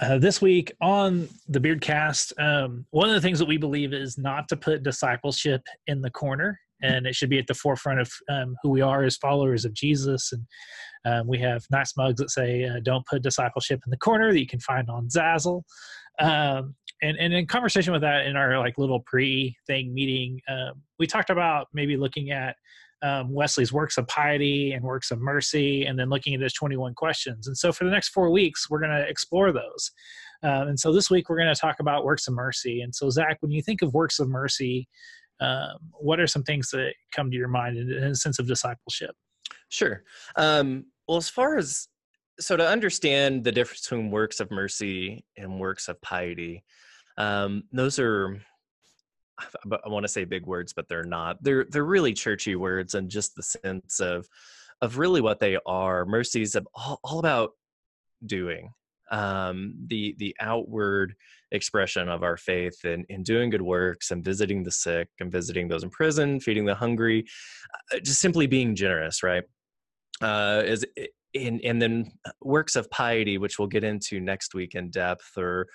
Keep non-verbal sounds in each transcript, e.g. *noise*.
Uh, this week on the Beardcast, um, one of the things that we believe is not to put discipleship in the corner, and it should be at the forefront of um, who we are as followers of Jesus. And um, we have nice mugs that say uh, "Don't put discipleship in the corner" that you can find on Zazzle. Um, and, and in conversation with that in our like little pre thing meeting, um, we talked about maybe looking at um, Wesley's works of piety and works of mercy, and then looking at his 21 questions. And so for the next four weeks, we're going to explore those. Um, and so this week, we're going to talk about works of mercy. And so, Zach, when you think of works of mercy, um, what are some things that come to your mind in, in a sense of discipleship? Sure. Um, well, as far as so to understand the difference between works of mercy and works of piety, um, those are I want to say big words, but they're not. They're they're really churchy words, and just the sense of of really what they are. Mercy is all, all about doing um, the the outward expression of our faith and in, in doing good works and visiting the sick and visiting those in prison, feeding the hungry, uh, just simply being generous, right? Uh, is in and then works of piety, which we'll get into next week in depth, or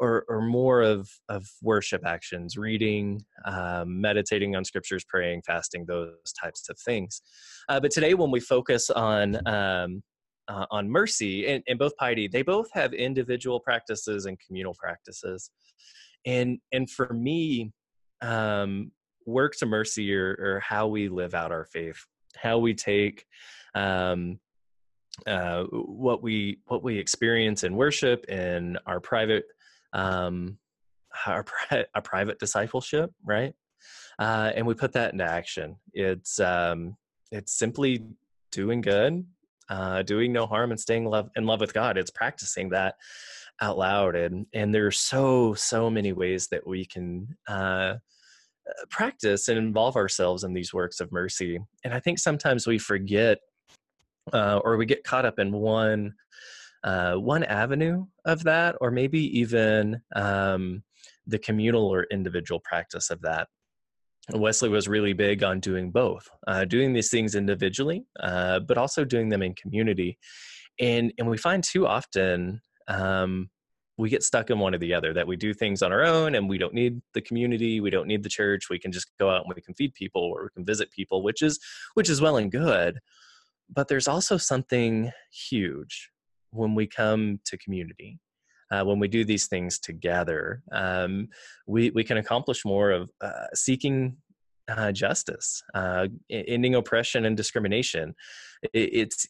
or, or more of, of worship actions, reading, um, meditating on scriptures, praying, fasting, those types of things. Uh, but today, when we focus on um, uh, on mercy and, and both piety, they both have individual practices and communal practices. And and for me, um, work to mercy or, or how we live out our faith, how we take um, uh, what we what we experience in worship in our private um, our, *laughs* our private discipleship, right? Uh, and we put that into action. It's um, it's simply doing good, uh, doing no harm, and staying love in love with God. It's practicing that out loud, and and there are so so many ways that we can uh, practice and involve ourselves in these works of mercy. And I think sometimes we forget, uh, or we get caught up in one uh, one avenue of that, or maybe even um, the communal or individual practice of that. Wesley was really big on doing both, uh, doing these things individually, uh, but also doing them in community. And and we find too often um, we get stuck in one or the other. That we do things on our own, and we don't need the community, we don't need the church. We can just go out and we can feed people, or we can visit people, which is which is well and good. But there's also something huge when we come to community. Uh, when we do these things together, um, we, we can accomplish more of uh, seeking uh, justice, uh, ending oppression and discrimination. It, it's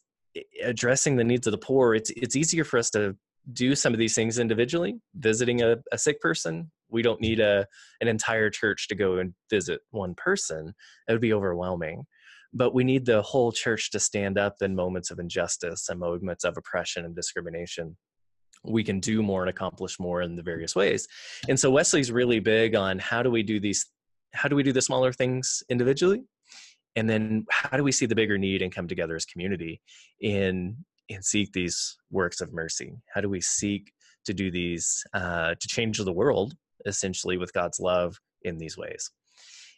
addressing the needs of the poor. It's, it's easier for us to do some of these things individually, visiting a, a sick person. We don't need a, an entire church to go and visit one person. It would be overwhelming but we need the whole church to stand up in moments of injustice and moments of oppression and discrimination. We can do more and accomplish more in the various ways. And so wesley's really big on how do we do these how do we do the smaller things individually? And then how do we see the bigger need and come together as community in and seek these works of mercy? How do we seek to do these uh, to change the world essentially with god's love in these ways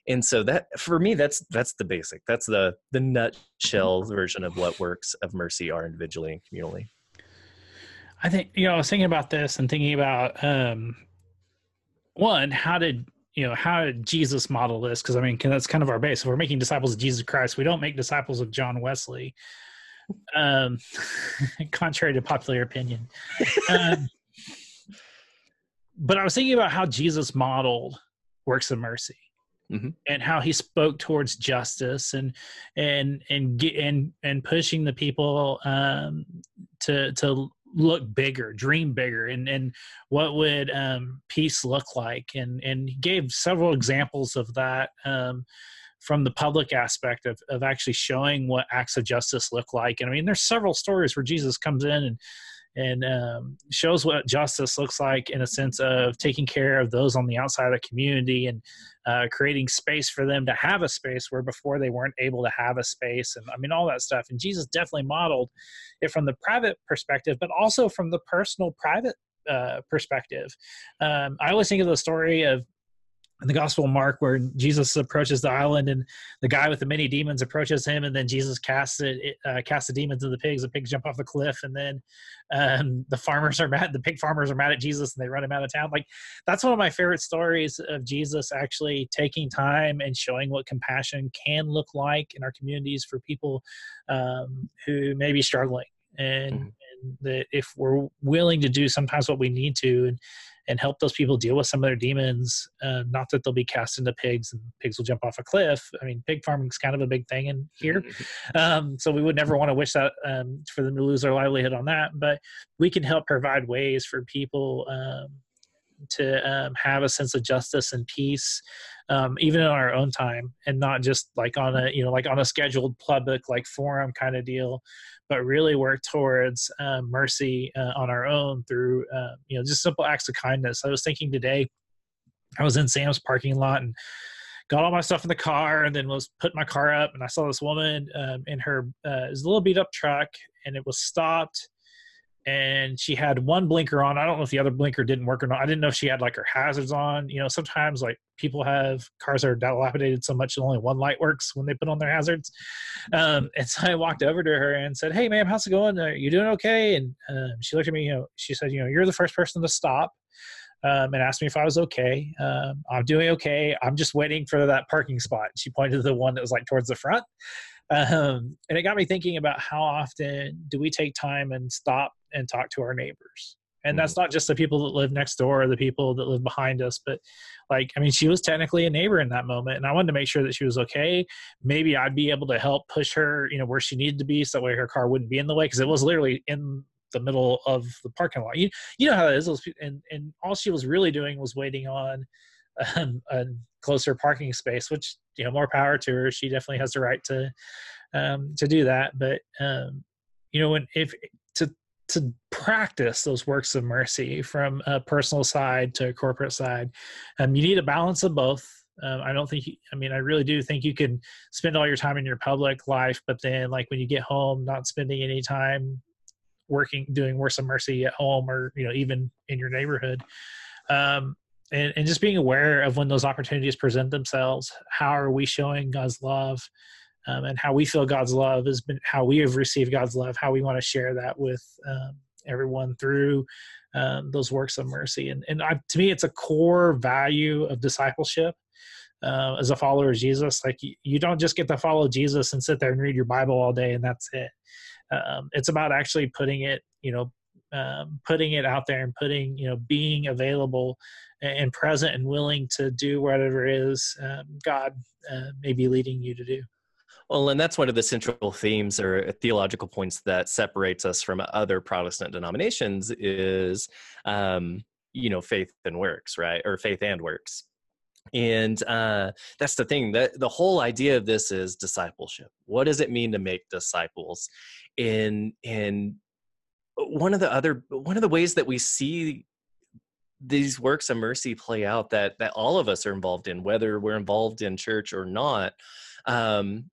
and so that for me that's that's the basic that's the the nutshell version of what works of mercy are individually and communally. I think you know i was thinking about this and thinking about um one how did you know how did jesus model this? Because i mean that's kind of our base. If we're making disciples of jesus christ we don't make disciples of john wesley um *laughs* contrary to popular opinion. Um, *laughs* but i was thinking about how jesus modeled works of mercy Mm-hmm. and how he spoke towards justice and and and and and pushing the people um, to to look bigger, dream bigger, and and what would um, peace look like, and and he gave several examples of that. Um, from the public aspect of, of actually showing what acts of justice look like. And I mean, there's several stories where Jesus comes in and and um, shows what justice looks like in a sense of taking care of those on the outside of the community and uh, creating space for them to have a space where before they weren't able to have a space and i mean all that stuff. And jesus definitely modeled it from the private perspective but also from the personal private uh, perspective. Um, i always think of the story of in the gospel of mark where jesus approaches the island and the guy with the many demons approaches him and then jesus casts it uh, casts the demons into the pigs the pigs jump off the cliff and then um, the farmers are mad the pig farmers are mad at jesus and they run him out of town like that's one of my favorite stories of jesus actually taking time and showing what compassion can look like in our communities for people um, who may be struggling and, mm-hmm. and that if we're willing to do sometimes what we need to and and help those people deal with some of their demons. Uh, not that they'll be cast into pigs and pigs will jump off a cliff. I mean, pig farming is kind of a big thing in here. *laughs* Um, so we would never want to wish that um, for them to lose their livelihood on that. But we can help provide ways for people um, to um, have a sense of justice and peace um, even in our own time and not just like on a you know like on a scheduled public like forum kind of deal but really work towards uh, mercy uh, on our own through uh, you know just simple acts of kindness. I was thinking today i was in sam's parking lot and got all my stuff in the car and then was putting my car up and i saw this woman um, in her uh, it was a little beat up truck and it was stopped and she had one blinker on. I don't know if the other blinker didn't work or not. I didn't know if she had like her hazards on. You know, sometimes like people have cars that are dilapidated so much that only one light works when they put on their hazards. Um, and so I walked over to her and said, "Hey, ma'am, how's it going? Are you doing okay?" And um, she looked at me. You know, she said, "You know, you're the first person to stop." Um, and asked me if I was okay. Um, I'm doing okay. I'm just waiting for that parking spot. She pointed to the one that was like towards the front. Um, and it got me thinking about how often do we take time and stop and talk to our neighbors? And that's mm-hmm. not just the people that live next door or the people that live behind us but like i mean she was technically a neighbor in that moment and i wanted to make sure that she was okay. Maybe i'd be able to help push her you know where she needed to be so that way her car wouldn't be in the way because it was literally in the middle of the parking lot. You, you know how it is and, and all she was really doing was waiting on um, a closer parking space which you know more power to her she definitely has the right to um, to do that but um, you know when if to to practice those works of mercy from a personal side to a corporate side. Um, you need a balance of both. Um, I don't think, I mean, I really do think you can spend all your time in your public life, but then, like, when you get home, not spending any time working, doing works of mercy at home or, you know, even in your neighborhood. Um, and, and just being aware of when those opportunities present themselves. How are we showing God's love? um, and how we feel God's love has been how we have received God's love, how we want to share that with um, everyone through um, those works of mercy. And, and I, to me, it's a core value of discipleship. Uh, as a follower of Jesus, like you, you, don't just get to follow Jesus and sit there and read your Bible all day and that's it. Um, it's about actually putting it, you know, um, putting it out there and putting, you know, being available and present and willing to do whatever it is um, God uh, may be leading you to do. Well, and that's one of the central themes or theological points that separates us from other Protestant denominations is, um, you know, faith and works, right? Or faith and works. And uh, that's the thing that the whole idea of this is discipleship. What does it mean to make disciples? In in one of the other one of the ways that we see these works of mercy play out that that all of us are involved in, whether we're involved in church or not, um,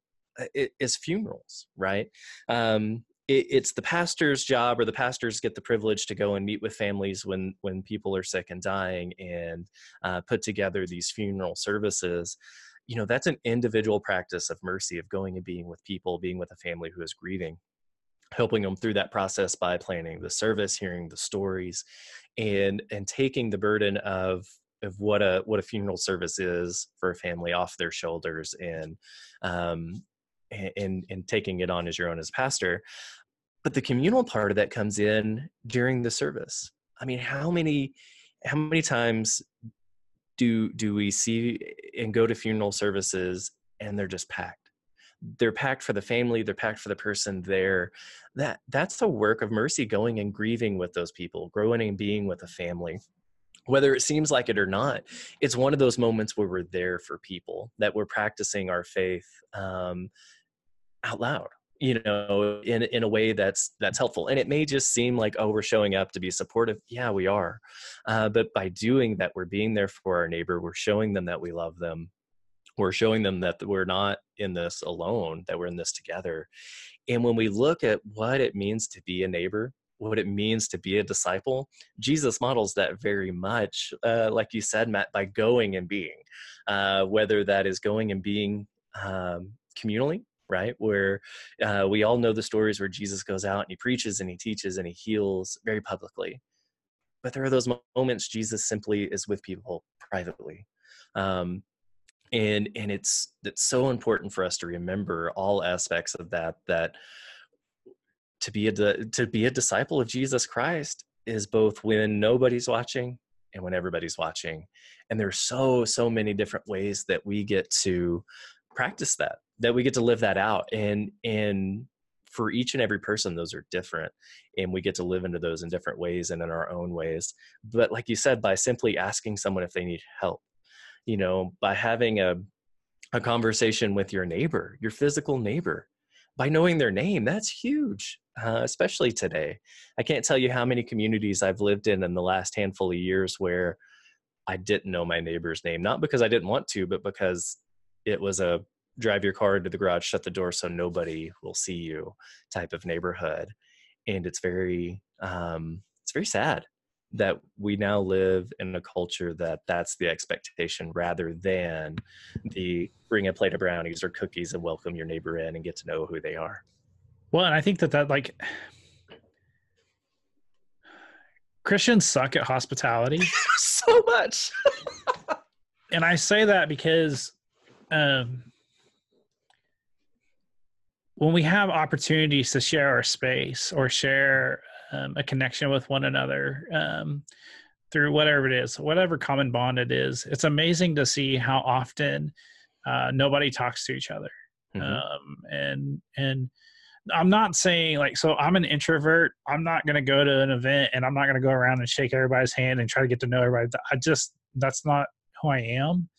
is funerals, right? Um, it, it's the pastor's job, or the pastors get the privilege to go and meet with families when when people are sick and dying, and uh, put together these funeral services. You know, that's an individual practice of mercy, of going and being with people, being with a family who is grieving helping them through that process by planning the service hearing the stories and and taking the burden of of what a what a funeral service is for a family off their shoulders and um, and, and taking it on as your own as pastor. But the communal part of that comes in during the service. I mean how many how many times do do we see and go to funeral services and they're just packed they're packed for the family they're packed for the person there. That that's a work of mercy going and grieving with those people growing and being with a family. Whether it seems like it or not it's one of those moments where we're there for people that we're practicing our faith um, out loud you know in in a way that's that's helpful. And it may just seem like oh we're showing up to be supportive. Yeah we are. Uh, but by doing that we're being there for our neighbor we're showing them that we love them we're showing them that we're not in this alone that we're in this together. And when we look at what it means to be a neighbor what it means to be a disciple jesus models that very much uh, like you said matt by going and being uh, whether that is going and being um, communally right? Where uh, we all know the stories where jesus goes out and he preaches and he teaches and he heals very publicly. But there are those moments jesus simply is with people privately. Um, and and it's it's so important for us to remember all aspects of that that to be a to be a disciple of Jesus Christ is both when nobody's watching and when everybody's watching. And there's so so many different ways that we get to practice that that we get to live that out. And and for each and every person those are different and we get to live into those in different ways and in our own ways. But like you said by simply asking someone if they need help you know by having a a conversation with your neighbor your physical neighbor by knowing their name that's huge uh, especially today. I can't tell you how many communities i've lived in in the last handful of years where i didn't know my neighbor's name not because i didn't want to but because it was a drive your car into the garage shut the door so nobody will see you type of neighborhood. And it's very um, it's very sad that we now live in a culture that that's the expectation rather than the bring a plate of brownies or cookies and welcome your neighbor in and get to know who they are. Well and i think that that like christians suck at hospitality. *laughs* So much. *laughs* And i say that because um when we have opportunities to share our space or share um, a connection with one another um, through whatever it is, whatever common bond it is. It's amazing to see how often uh, nobody talks to each other. Mm-hmm. Um, and and I'm not saying like so. I'm an introvert. I'm not going to go to an event and I'm not going to go around and shake everybody's hand and try to get to know everybody. I just that's not who I am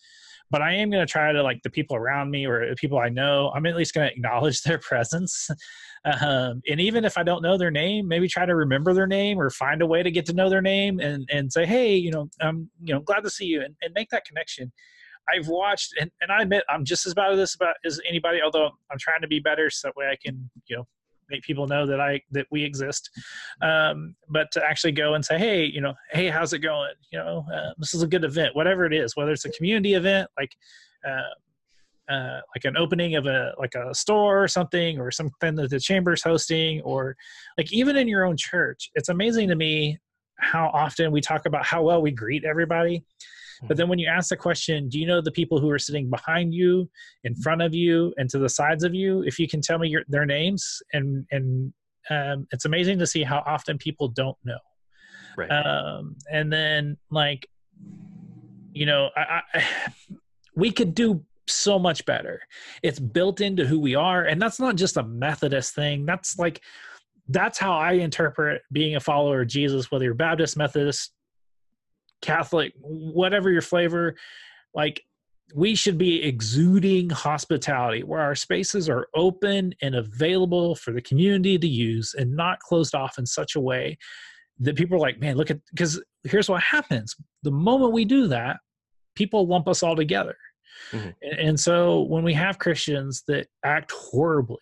but I am going to try to like the people around me or the people I know. I'm at least going to acknowledge *laughs* their presence, um, and even if I don't know their name, maybe try to remember their name or find a way to get to know their name and and say, hey, you know, I'm you know glad to see you and, and make that connection. I've watched and, and I admit I'm just as bad at this about as anybody, although I'm trying to be better so that way I can, you know, make people know that I that we exist. Um, but to actually go and say, hey, you know, hey, how's it going? You know, uh, this is a good event, whatever it is, whether it's a community event like. Uh, uh, like an opening of a like a store or something or something that the chamber's hosting or like even in your own church it's amazing to me how often we talk about how well we greet everybody but then when you ask the question, do you know the people who are sitting behind you, in front of you, and to the sides of you? If you can tell me your, their names, and and um, it's amazing to see how often people don't know. Right. Um, and then like, you know, I, I, *sighs* we could do so much better. It's built into who we are, and that's not just a Methodist thing. That's like that's how I interpret being a follower of Jesus, whether you're Baptist, Methodist, Catholic, whatever your flavor, like we should be exuding hospitality where our spaces are open and available for the community to use and not closed off in such a way that people are like, man, look at, because here's what happens. The moment we do that, people lump us all together. Mm-hmm. And, and so when we have Christians that act horribly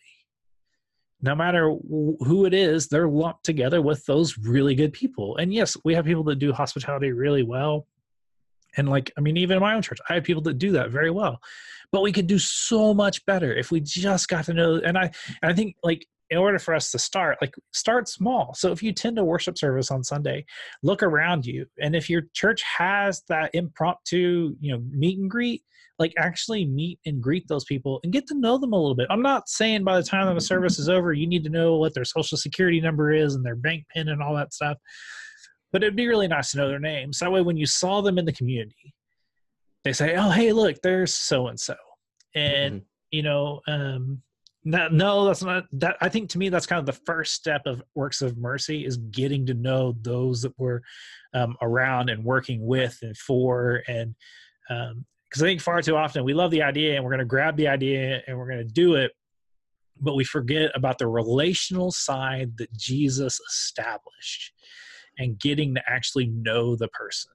no matter who it is, they're lumped together with those really good people. And yes, we have people that do hospitality really well. And like, I mean, even in my own church, I have people that do that very well. But we could do so much better if we just got to know. And I, and I think like in order for us to start, like start small. So if you tend to worship service on Sunday, look around you. And if your church has that impromptu, you know, meet and greet, like actually meet and greet those people and get to know them a little bit. I'm not saying by the time the service is over, you need to know what their social security number is and their bank pin and all that stuff. But it'd be really nice to know their names. That way, when you saw them in the community, they say, "Oh, hey, look, there's so and so," and you know, um, that, no, that's not that. I think to me, that's kind of the first step of works of mercy is getting to know those that were um, around and working with and for and um, because I think far too often we love the idea and we're going to grab the idea and we're going to do it, but we forget about the relational side that Jesus established and getting to actually know the person.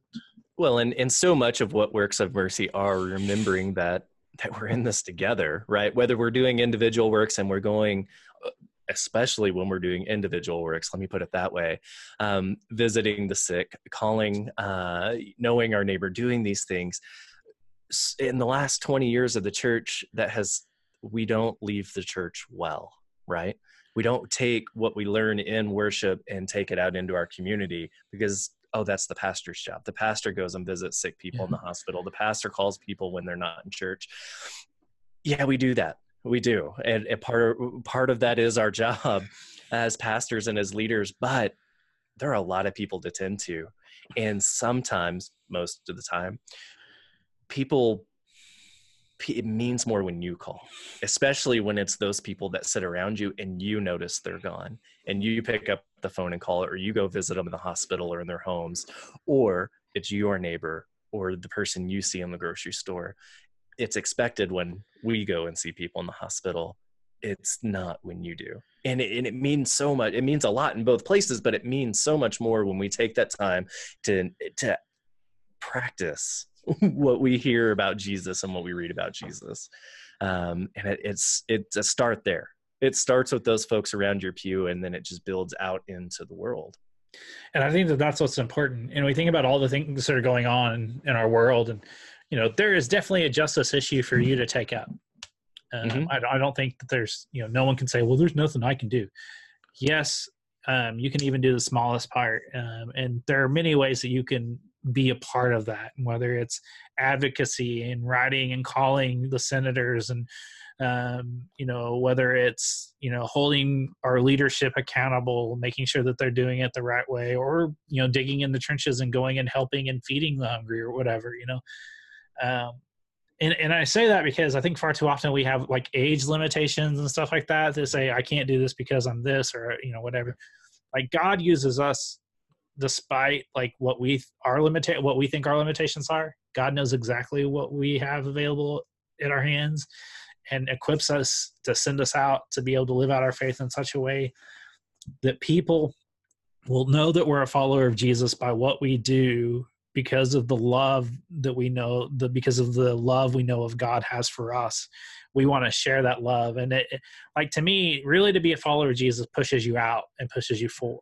Well, and, and so much of what works of mercy are remembering that that we're in this together, right? Whether we're doing individual works and we're going, uh, especially when we're doing individual works, let me put it that way, um, visiting the sick, calling, uh, knowing our neighbor, doing these things. In the last 20 years of the church, that has, we don't leave the church well, right? We don't take what we learn in worship and take it out into our community because oh, that's the pastor's job. The pastor goes and visits sick people yeah. in the hospital. The pastor calls people when they're not in church. Yeah, we do that. We do, and, and part of, part of that is our job *laughs* as pastors and as leaders. But there are a lot of people to tend to, and sometimes, most of the time, people it means more when you call, especially when it's those people that sit around you and you notice they're gone and you pick up the phone and call or you go visit them in the hospital or in their homes, or it's your neighbor or the person you see in the grocery store. It's expected when we go and see people in the hospital. It's not when you do. And it, and it means so much. It means a lot in both places, but it means so much more when we take that time to, to practice *laughs* what we hear about Jesus and what we read about Jesus. Um, and it, it's it's a start there. It starts with those folks around your pew, and then it just builds out into the world. And I think that that's what's important. And we think about all the things that are going on in our world, and you know, there is definitely a justice issue for you to take up. Um, mm-hmm. I, I, don't think that there's, you know, no one can say, well, there's nothing I can do. Yes, um, you can even do the smallest part, um, and there are many ways that you can be a part of that, whether it's advocacy and writing and calling the senators and um, you know whether it's you know holding our leadership accountable making sure that they're doing it the right way or you know digging in the trenches and going and helping and feeding the hungry or whatever you know? Um, and, and i say that because i think far too often we have like age limitations and stuff like that to say i can't do this because i'm this or you know whatever. Like god uses us despite like what we our limit what we think our limitations are god knows exactly what we have available in our hands and equips us to send us out to be able to live out our faith in such a way that people will know that we're a follower of jesus by what we do because of the love that we know the because of the love we know of god has for us. We want to share that love and it, like to me really to be a follower of jesus pushes you out and pushes you forward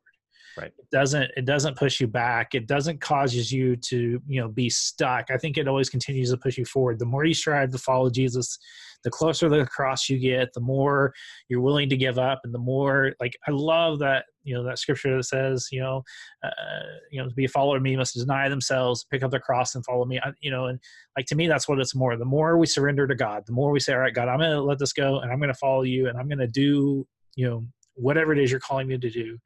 right. It doesn't it doesn't push you back. It doesn't causes you to you know be stuck. I think it always continues to push you forward. The more you strive to follow jesus the closer the cross you get the more you're willing to give up and the more like i love that you know that scripture that says you know uh, you know to be a follower of me must deny themselves pick up their cross and follow me. I, you know and like to me that's what it's more. The more we surrender to god the more we say all right god i'm to let this go and i'm to follow you and i'm to do you know whatever it is you're calling me to do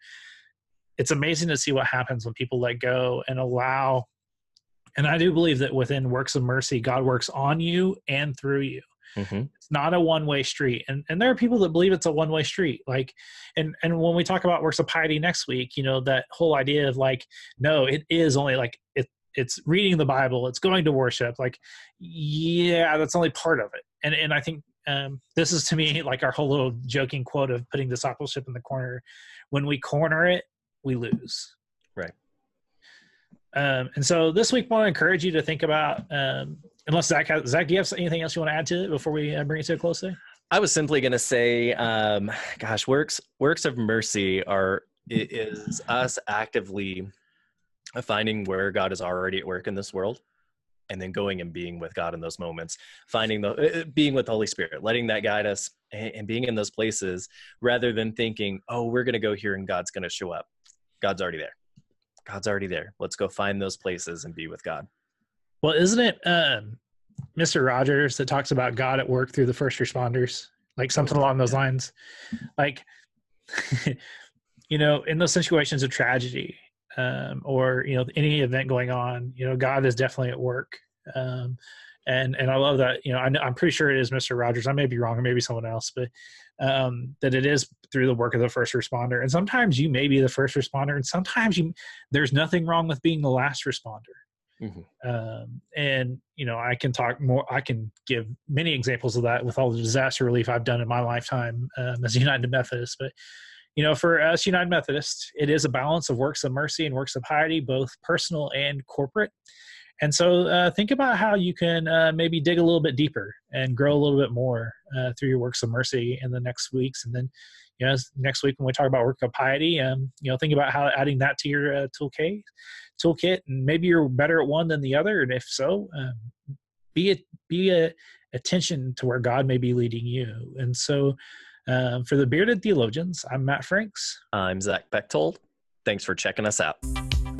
it's amazing to see what happens when people let go and allow and i do believe that within works of mercy god works on you and through you. Mm-hmm. it's not a one-way street. And and there are people that believe it's a one-way street. Like and and when we talk about works of piety next week you know that whole idea of like no it is only like it it's reading the bible it's going to worship like yeah that's only part of it. And and i think um, this is to me like our whole little joking quote of putting discipleship in the corner. When we corner it we lose. Right. Um, and so this week, I want to encourage you to think about, um, unless Zach, has, Zach, do you have anything else you want to add to it before we uh, bring it to a close? I was simply going to say, um, gosh, works works of mercy are is us actively finding where God is already at work in this world, and then going and being with God in those moments, finding the uh, being with the Holy Spirit, letting that guide us, and, and being in those places, rather than thinking, oh, we're going to go here and God's going to show up. God's already there. God's already there. Let's go find those places and be with God. Well, isn't it um, Mr. Rogers that talks about God at work through the first responders? Like something along those lines. Like, *laughs* you know, in those situations of tragedy um, or, you know, any event going on, you know, God is definitely at work. Um, and and I love that. You know, I, am pretty sure it is Mr. Rogers. I may be wrong, or maybe someone else, but um, that it is through the work of the first responder. And sometimes you may be the first responder, and sometimes you there's nothing wrong with being the last responder. Mm-hmm. Um, and you know, I can talk more. I can give many examples of that with all the disaster relief I've done in my lifetime um, as a United Methodist. But you know, for us United Methodists, it is a balance of works of mercy and works of piety, both personal and corporate. And so, uh, think about how you can uh, maybe dig a little bit deeper and grow a little bit more uh, through your works of mercy in the next weeks, and then you know, next week when we talk about work of piety, um, you know, think about how adding that to your uh, toolkit, toolkit, and maybe you're better at one than the other, and if so, um, be it be a attention to where God may be leading you. And so, um, for the bearded theologians, I'm Matt Franks. I'm Zach Bechtold. Thanks for checking us out.